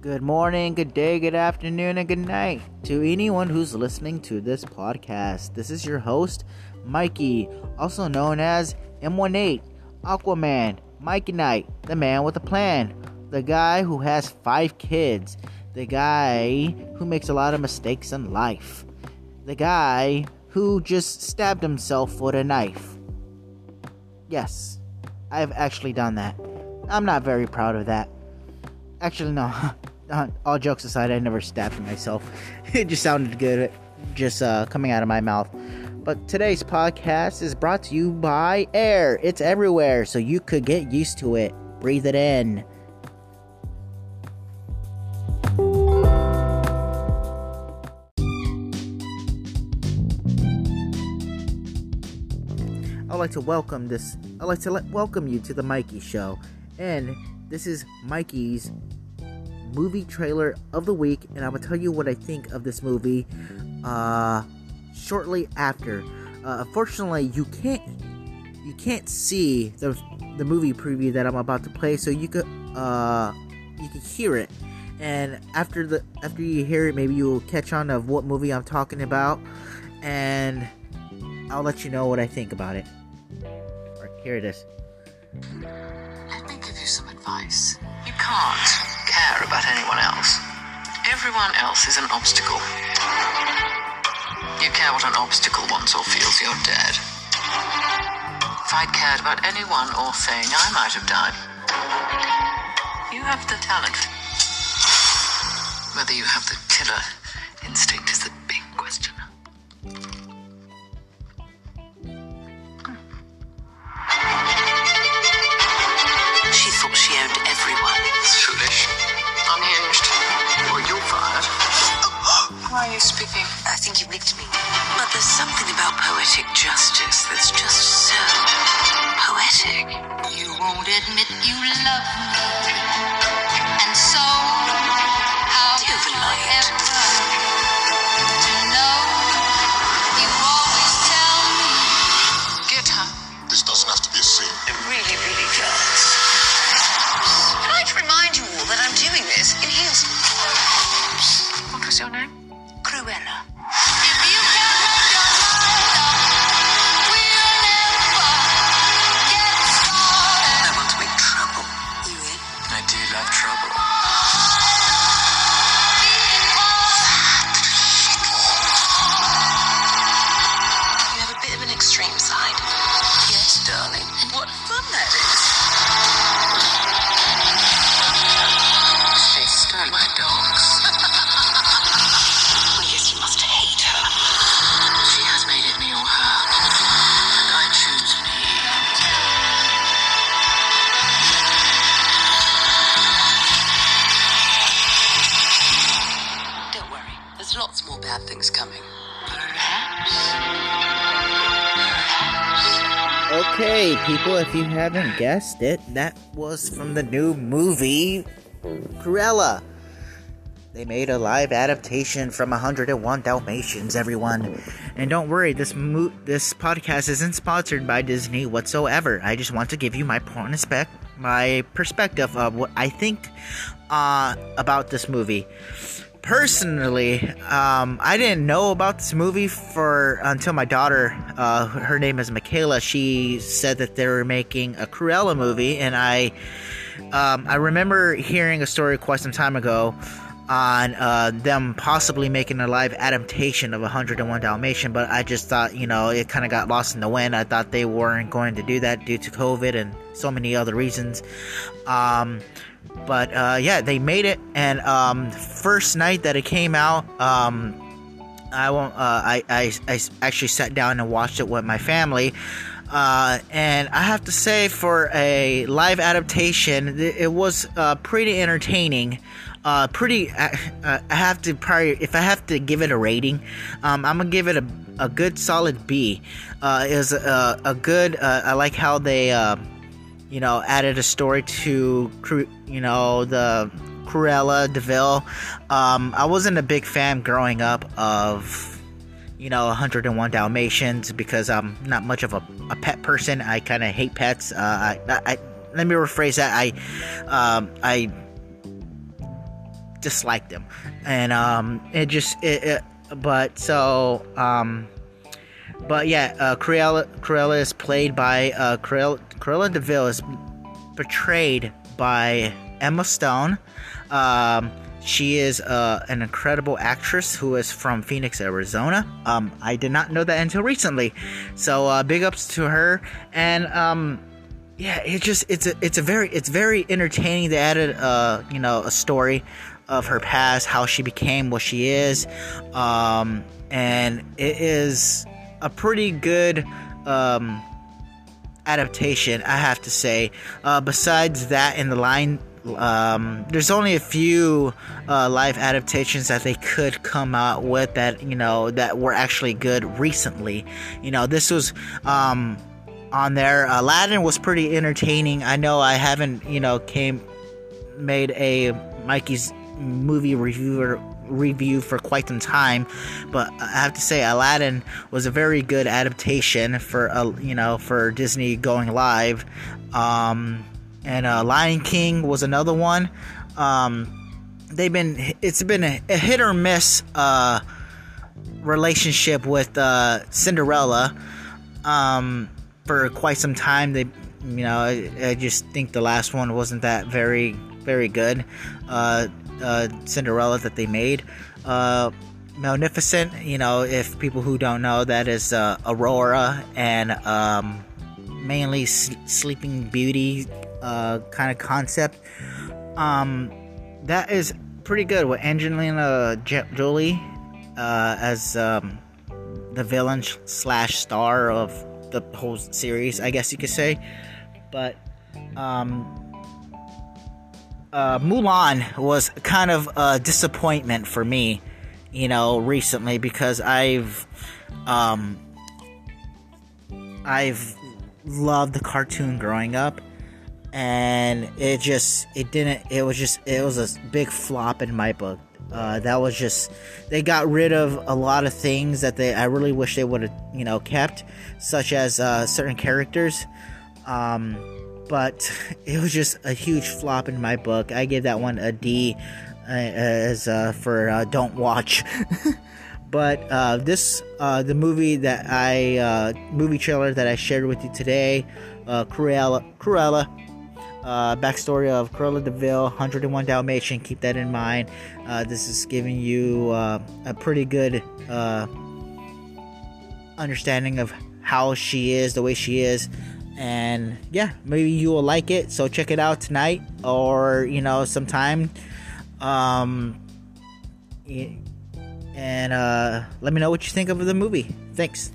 Good morning, good day, good afternoon, and good night to anyone who's listening to this podcast. This is your host, Mikey, also known as M18, Aquaman, Mikey Knight, the man with a plan, the guy who has five kids, the guy who makes a lot of mistakes in life, the guy who just stabbed himself with a knife. Yes, I've actually done that. I'm not very proud of that. Actually, no. All jokes aside, I never stabbed myself. It just sounded good, just uh, coming out of my mouth. But today's podcast is brought to you by air. It's everywhere, so you could get used to it. Breathe it in. I'd like to welcome this. I'd like to let, welcome you to the Mikey Show, and this is Mikey's movie trailer of the week, and I'm gonna tell you what I think of this movie uh, shortly after. Uh, unfortunately, you can't you can't see the the movie preview that I'm about to play, so you could uh, you can hear it. And after the after you hear it, maybe you'll catch on of what movie I'm talking about, and I'll let you know what I think about it. Here it is. Let me give you some advice. You can't care about anyone else. Everyone else is an obstacle. You care what an obstacle wants or feels, you're dead. If I'd cared about anyone or thing, I might have died. You have the talent. Whether you have the killer instinct is the me. But there's something about poetic justice that's just so poetic. You won't admit you love me. There's lots more bad things coming. Perhaps. Perhaps. Okay, people, if you haven't guessed it, that was from the new movie Cruella. They made a live adaptation from 101 Dalmatians, everyone. And don't worry, this mo- this podcast isn't sponsored by Disney whatsoever. I just want to give you my point of spec- my perspective of what I think uh, about this movie. Personally, um, I didn't know about this movie for until my daughter, uh, her name is Michaela. She said that they were making a Cruella movie, and I, um, I remember hearing a story quite some time ago on uh, them possibly making a live adaptation of 101 Dalmatian, but I just thought, you know, it kind of got lost in the wind. I thought they weren't going to do that due to COVID and so many other reasons. Um, but uh, yeah, they made it, and um, first night that it came out, um, I won't. Uh, I, I I actually sat down and watched it with my family. Uh, and I have to say, for a live adaptation, it, was uh, pretty entertaining. Uh, pretty. I, I have to probably, if I have to give it a rating, um, I'm gonna give it a, a good solid B. Uh, it was a, a good. Uh, I like how they, uh, you know, added a story to, you know, the Cruella de Vil. Um, I wasn't a big fan growing up of you know 101 dalmatians because i'm not much of a, a pet person i kind of hate pets uh, I, I let me rephrase that i um, i disliked him, and um, it just it, it but so um, but yeah, uh, Cruella Cruella is played by uh, Cruella Cruella de Vil is portrayed by Emma Stone. Um, she is uh, an incredible actress who is from Phoenix, Arizona. Um, I did not know that until recently, so uh, big ups to her. And um, yeah, it just it's a it's a very it's very entertaining. They added uh, you know a story of her past, how she became what she is, um, and it is a pretty good um, adaptation, I have to say. Uh, besides that, in the line, um, there's only a few uh, live adaptations that they could come out with that you know that were actually good recently. You know, this was um, on there. Aladdin was pretty entertaining. I know I haven't you know came made a Mikey's movie reviewer review for quite some time, but I have to say Aladdin was a very good adaptation for uh, you know for Disney going live, um, and uh, Lion King was another one. Um, they've been it's been a, a hit or miss uh, relationship with uh, Cinderella um, for quite some time. They you know I, I just think the last one wasn't that very very good. Uh, Cinderella that they made. Uh, Maleficent, you know, if people who don't know, that is uh, Aurora and um, mainly S- Sleeping Beauty uh, kind of concept. Um, that is pretty good with Angelina Jolie uh, as um, the villain slash star of the whole series, I guess you could say. But um, uh, Mulan was kind of a disappointment for me, you know, recently because I've, um, I've loved the cartoon growing up, and it just it didn't. It was just it was a big flop in my book. Uh, that was just they got rid of a lot of things that they I really wish they would have you know kept, such as uh, certain characters. Um, but it was just a huge flop in my book. I gave that one a D uh, as uh, for uh, don't watch. but uh, this uh, the movie that I uh, movie trailer that I shared with you today, Cruella Cruella. backstory of Cruella de Vil, 101 Dalmatian. Keep that in mind. this is giving you a pretty good understanding of how she is, the way she is, and yeah maybe you will like it so check it out tonight. Or you know sometime um and uh let me know what you think of the movie. Thanks